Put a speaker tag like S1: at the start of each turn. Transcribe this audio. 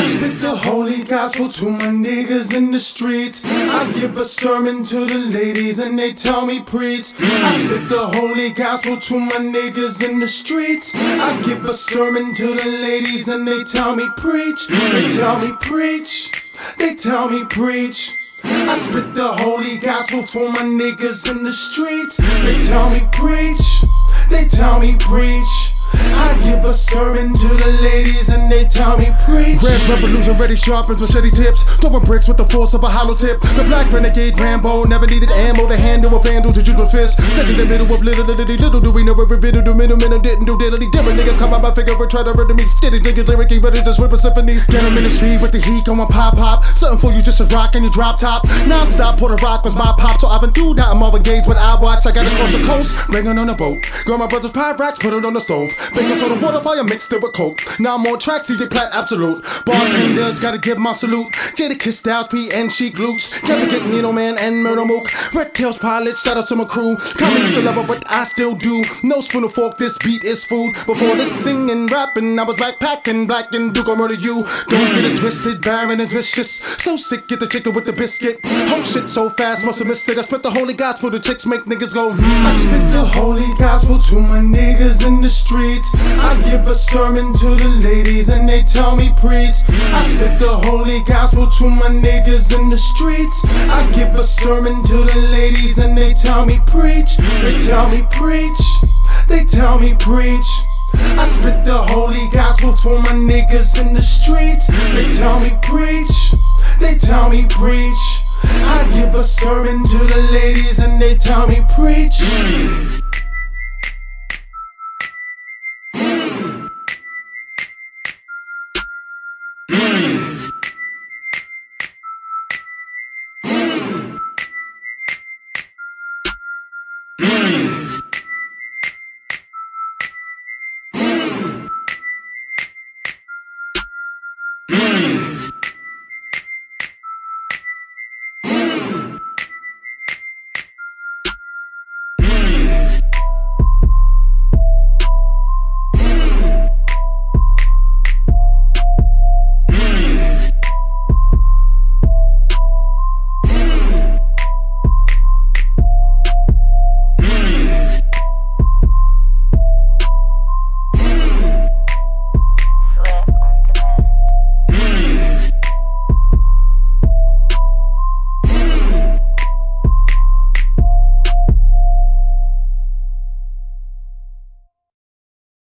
S1: spit the holy gospel to my niggas in the streets. I give a sermon to the ladies and they tell me preach. I spit the holy gospel to my niggas in the streets. I give a sermon to the ladies and they tell me preach. They tell me preach. They tell me preach. I spit the holy gospel for my niggas in the streets. They tell me preach. They tell me preach. I give a sermon to the ladies and they tell me preach.
S2: Grams revolution ready sharpens machete tips. Throwing bricks with the force of a hollow tip. The black renegade Rambo never needed ammo to handle a vandal to a fist. Dead in the middle of little, little, little do we know every video the middleman didn't do diddly dimmer. Nigga come out my figure and try to rhythm me. Steady niggas lyric, ready just rip a symphony. Scanner ministry with the heat going pop pop. Something for you just a rock and your drop top. Non stop, Puerto Rock was my pop. So I've been through that. I'm all engaged when I watch. I gotta cross the coast, bringing on a boat. Got my brother's Pyrex, put it on the stove. Baking soda, water, fire, mixed it with coke. Now I'm on track, TJ Platt, absolute. Bartenders, mm. gotta give my salute. Jadakiss Styles, P and Sheek Louch. Can't forget mm. Nino Man and Murda Mook. Red Tails Pilot, shout out to my crew. Come used to mm. love her, but I still do. No spoon or fork, this beat is food. Before this singing, rapping, I was backpacking, black and Duke, I'll murder you. Don't get it twisted, Baron is vicious. So sick, get the chicken with the biscuit. Whole shit so fast, must have missed it. I spit the holy gospel, the chicks make niggas go, hmm.
S1: I spit the holy gospel to my niggas in the streets. I give a sermon to the ladies and they tell me preach. I spit the holy gospel to my niggas in the streets. I give a sermon to the ladies and they tell me preach. They tell me preach. They tell me preach. I spit the holy gospel to my niggas in the streets. They tell me preach. They tell me preach. I give a sermon to the ladies and they tell me preach.